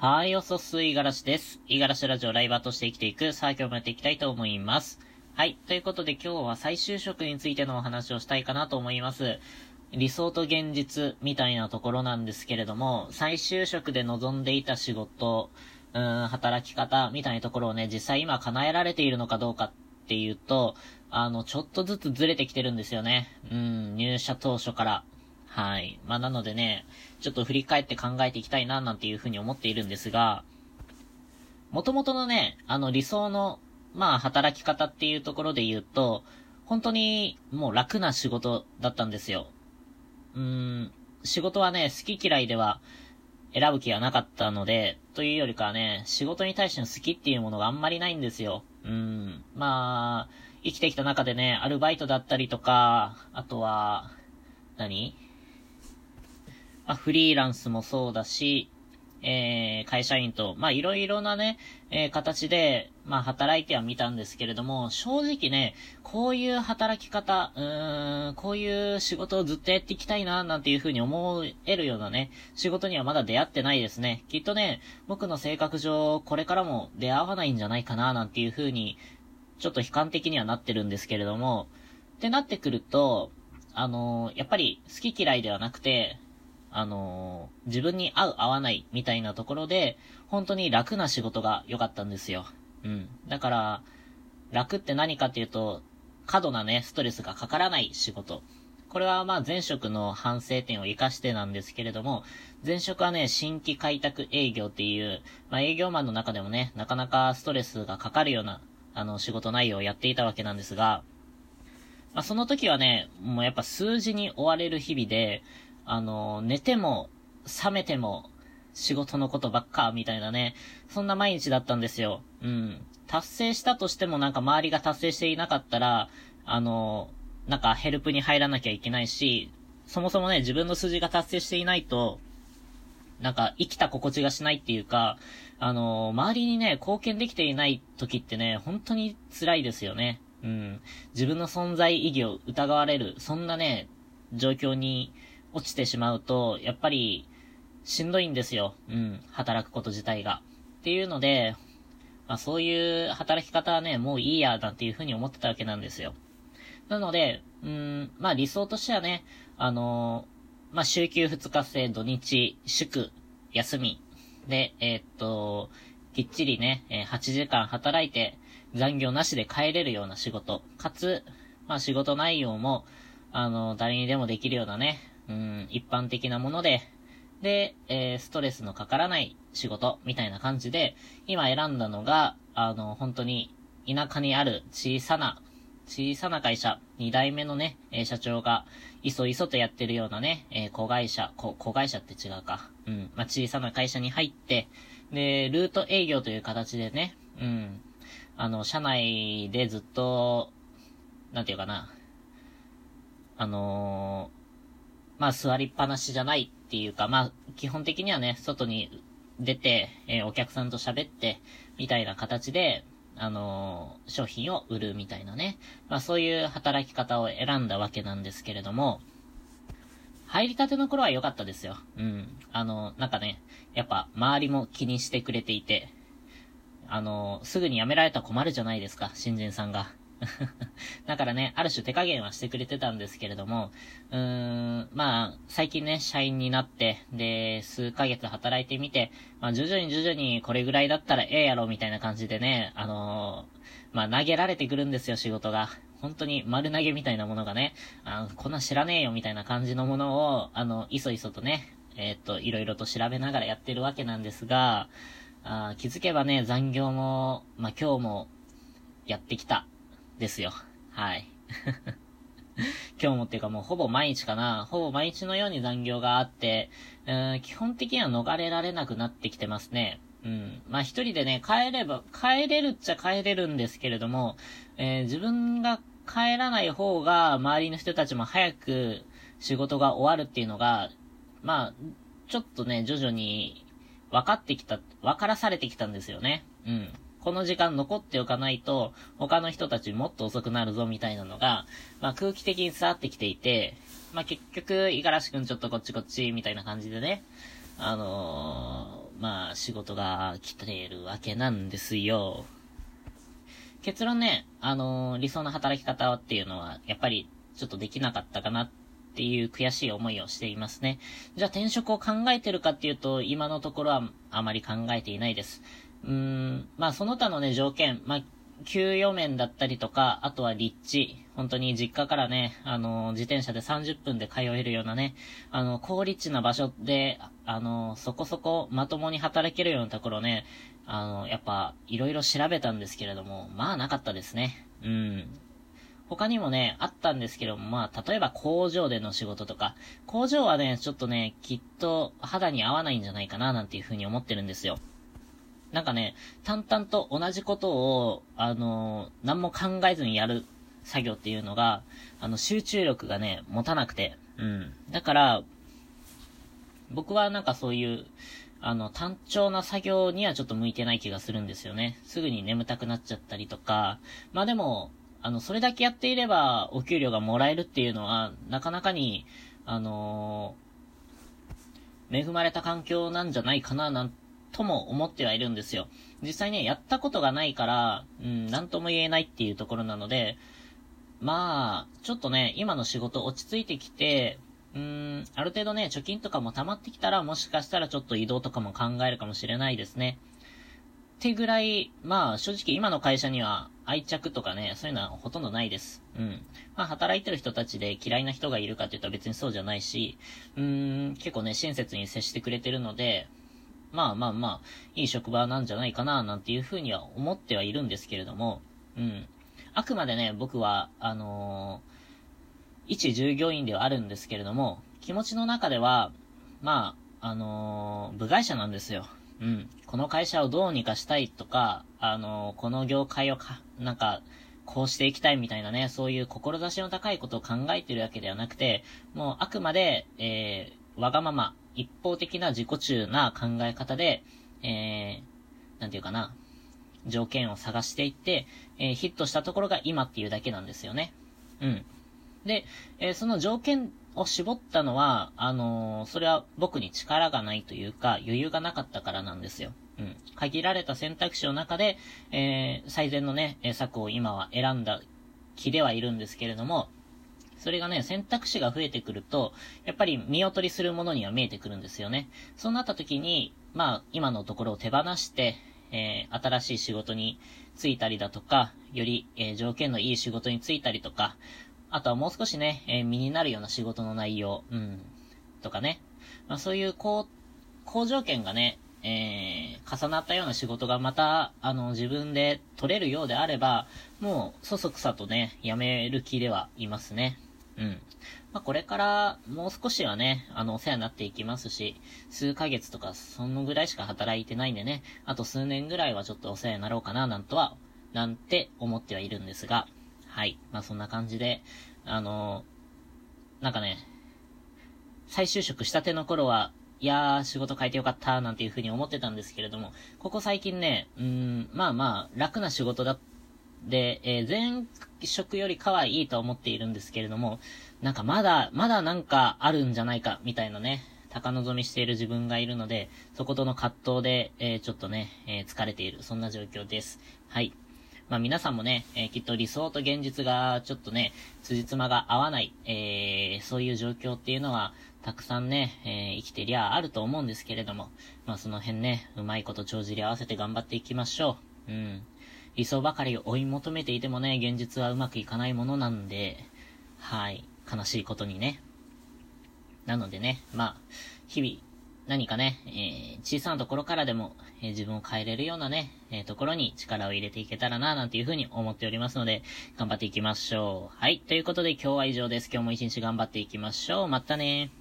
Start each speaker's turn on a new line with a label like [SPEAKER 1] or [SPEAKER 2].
[SPEAKER 1] はい、おそすいがらしです。いがらしラジオライバーとして生きていく、さあ今日もやっていきたいと思います。はい、ということで今日は再就職についてのお話をしたいかなと思います。理想と現実みたいなところなんですけれども、再就職で望んでいた仕事、うん、働き方みたいなところをね、実際今叶えられているのかどうかっていうと、あの、ちょっとずつずれてきてるんですよね。うん、入社当初から。はい。まあ、なのでね、ちょっと振り返って考えていきたいな、なんていうふうに思っているんですが、元々のね、あの理想の、まあ、働き方っていうところで言うと、本当にもう楽な仕事だったんですよ。うーん、仕事はね、好き嫌いでは選ぶ気はなかったので、というよりかはね、仕事に対しての好きっていうものがあんまりないんですよ。うん。まあ、生きてきた中でね、アルバイトだったりとか、あとは、何？まあ、フリーランスもそうだし、えー、会社員と、まあ、いろいろなね、えー、形で、まあ、働いてはみたんですけれども、正直ね、こういう働き方、うーん、こういう仕事をずっとやっていきたいな、なんていうふうに思えるようなね、仕事にはまだ出会ってないですね。きっとね、僕の性格上、これからも出会わないんじゃないかな、なんていうふうに、ちょっと悲観的にはなってるんですけれども、ってなってくると、あのー、やっぱり好き嫌いではなくて、あのー、自分に合う合わないみたいなところで、本当に楽な仕事が良かったんですよ。うん。だから、楽って何かっていうと、過度なね、ストレスがかからない仕事。これはまあ前職の反省点を活かしてなんですけれども、前職はね、新規開拓営業っていう、まあ営業マンの中でもね、なかなかストレスがかかるような、あの、仕事内容をやっていたわけなんですが、まあその時はね、もうやっぱ数字に追われる日々で、あの、寝ても、覚めても、仕事のことばっか、みたいなね、そんな毎日だったんですよ。うん。達成したとしてもなんか周りが達成していなかったら、あの、なんかヘルプに入らなきゃいけないし、そもそもね、自分の数字が達成していないと、なんか生きた心地がしないっていうか、あの、周りにね、貢献できていない時ってね、本当に辛いですよね。うん。自分の存在意義を疑われる、そんなね、状況に落ちてしまうと、やっぱり、しんどいんですよ。うん。働くこと自体が。っていうので、まあそういう働き方はね、もういいや、なんていうふうに思ってたわけなんですよ。なので、うん、まあ理想としてはね、あのー、まあ週休2日制、土日、祝、休み。で、えー、っと、きっちりね、8時間働いて、残業なしで帰れるような仕事。かつ、まあ仕事内容も、あの、誰にでもできるようなね、うん、一般的なもので、で、えー、ストレスのかからない仕事みたいな感じで、今選んだのが、あの、本当に田舎にある小さな、小さな会社、二代目のね、えー、社長が、いそいそとやってるようなね、えー、子会社、子、子会社って違うか。うん。まあ、小さな会社に入って、で、ルート営業という形でね、うん。あの、社内でずっと、なんていうかな。あのまあ座りっぱなしじゃないっていうか、まあ基本的にはね、外に出て、えー、お客さんと喋って、みたいな形で、あのー、商品を売るみたいなね。まあそういう働き方を選んだわけなんですけれども、入りたての頃は良かったですよ。うん。あの、なんかね、やっぱ周りも気にしてくれていて、あの、すぐに辞められたら困るじゃないですか、新人さんが。だからね、ある種手加減はしてくれてたんですけれども、うーん、まあ、最近ね、社員になって、で、数ヶ月働いてみて、まあ、徐々に徐々にこれぐらいだったらええやろ、みたいな感じでね、あのー、まあ、投げられてくるんですよ、仕事が。本当に丸投げみたいなものがね、あこんな知らねえよ、みたいな感じのものを、あの、いそいそとね、えー、っと、いろいろと調べながらやってるわけなんですが、あ気づけばね、残業も、まあ、今日も、やってきた。ですよ。はい。今日もっていうかもうほぼ毎日かな。ほぼ毎日のように残業があって、うん、基本的には逃れられなくなってきてますね。うん。まあ一人でね、帰れば、帰れるっちゃ帰れるんですけれども、えー、自分が帰らない方が周りの人たちも早く仕事が終わるっていうのが、まあ、ちょっとね、徐々に分かってきた、分からされてきたんですよね。うん。この時間残っておかないと、他の人たちもっと遅くなるぞみたいなのが、まあ空気的に伝わってきていて、まあ結局、五十嵐くんちょっとこっちこっちみたいな感じでね、あのー、まな仕事が来ているわけなんですよ。結論ね、あのー、理想の働き方っていうのは、やっぱりちょっとできなかったかなっていう悔しい思いをしていますね。じゃあ転職を考えてるかっていうと、今のところはあまり考えていないです。うーん、まあその他のね、条件、まあ、給与面だったりとか、あとは立地。本当に実家からね、あの、自転車で30分で通えるようなね、あの、高立地な場所で、あの、そこそこまともに働けるようなところね、あの、やっぱ、いろいろ調べたんですけれども、まあなかったですね。うん。他にもね、あったんですけども、まあ、例えば工場での仕事とか、工場はね、ちょっとね、きっと肌に合わないんじゃないかな、なんていうふうに思ってるんですよ。なんかね、淡々と同じことを、あの、何も考えずにやる作業っていうのが、あの、集中力がね、持たなくて、うん。だから、僕はなんかそういう、あの、単調な作業にはちょっと向いてない気がするんですよね。すぐに眠たくなっちゃったりとか、まあでも、あの、それだけやっていれば、お給料がもらえるっていうのは、なかなかに、あのー、恵まれた環境なんじゃないかな、なんとも思ってはいるんですよ。実際ね、やったことがないから、うん、なんとも言えないっていうところなので、まあ、ちょっとね、今の仕事落ち着いてきて、うーん、ある程度ね、貯金とかも溜まってきたら、もしかしたらちょっと移動とかも考えるかもしれないですね。ってぐらい、まあ、正直今の会社には愛着とかね、そういうのはほとんどないです。うん。まあ、働いてる人たちで嫌いな人がいるかって言ったら別にそうじゃないし、うーん、結構ね、親切に接してくれてるので、まあまあまあ、いい職場なんじゃないかな、なんていうふうには思ってはいるんですけれども、うん。あくまでね、僕は、あのー、一従業員ではあるんですけれども、気持ちの中では、まあ、あのー、部外者なんですよ。うん。この会社をどうにかしたいとか、あのー、この業界をか、なんか、こうしていきたいみたいなね、そういう志の高いことを考えてるわけではなくて、もうあくまで、えー、わがまま、一方的な自己中な考え方で、えー、なんていうかな、条件を探していって、えー、ヒットしたところが今っていうだけなんですよね。うん。で、えー、その条件を絞ったのは、あのー、それは僕に力がないというか、余裕がなかったからなんですよ。うん。限られた選択肢の中で、えー、最善のね、策を今は選んだ気ではいるんですけれども、それがね、選択肢が増えてくると、やっぱり見劣りするものには見えてくるんですよね。そうなった時に、まあ、今のところを手放して、えー、新しい仕事に就いたりだとか、より、えー、条件のいい仕事に就いたりとか、あとはもう少しね、えー、身になるような仕事の内容、うん、とかね。まあ、そういう、こう、好条件がね、えー、重なったような仕事がまた、あの、自分で取れるようであれば、もう、そそくさとね、辞める気ではいますね。うん。まあ、これからもう少しはね、あの、お世話になっていきますし、数ヶ月とかそのぐらいしか働いてないんでね、あと数年ぐらいはちょっとお世話になろうかな、なんとは、なんて思ってはいるんですが、はい。まあ、そんな感じで、あのなんかね、再就職したての頃は、いやー、仕事変えてよかった、なんていう風に思ってたんですけれども、ここ最近ね、うーん、まあまあ、楽な仕事だったで、えー、前職よりかはいいと思っているんですけれども、なんかまだ、まだなんかあるんじゃないか、みたいなね、高望みしている自分がいるので、そことの葛藤で、えー、ちょっとね、えー、疲れている、そんな状況です。はい。まあ皆さんもね、えー、きっと理想と現実がちょっとね、辻褄が合わない、えー、そういう状況っていうのは、たくさんね、えー、生きてりゃあると思うんですけれども、まあその辺ね、うまいこと帳尻合わせて頑張っていきましょう。うん。理想ばかり追い求めていてもね、現実はうまくいかないものなんで、はい、悲しいことにね。なのでね、まあ、日々、何かね、えー、小さなところからでも、えー、自分を変えれるようなね、えー、ところに力を入れていけたらな、なんていうふうに思っておりますので、頑張っていきましょう。はい。ということで今日は以上です。今日も一日頑張っていきましょう。またね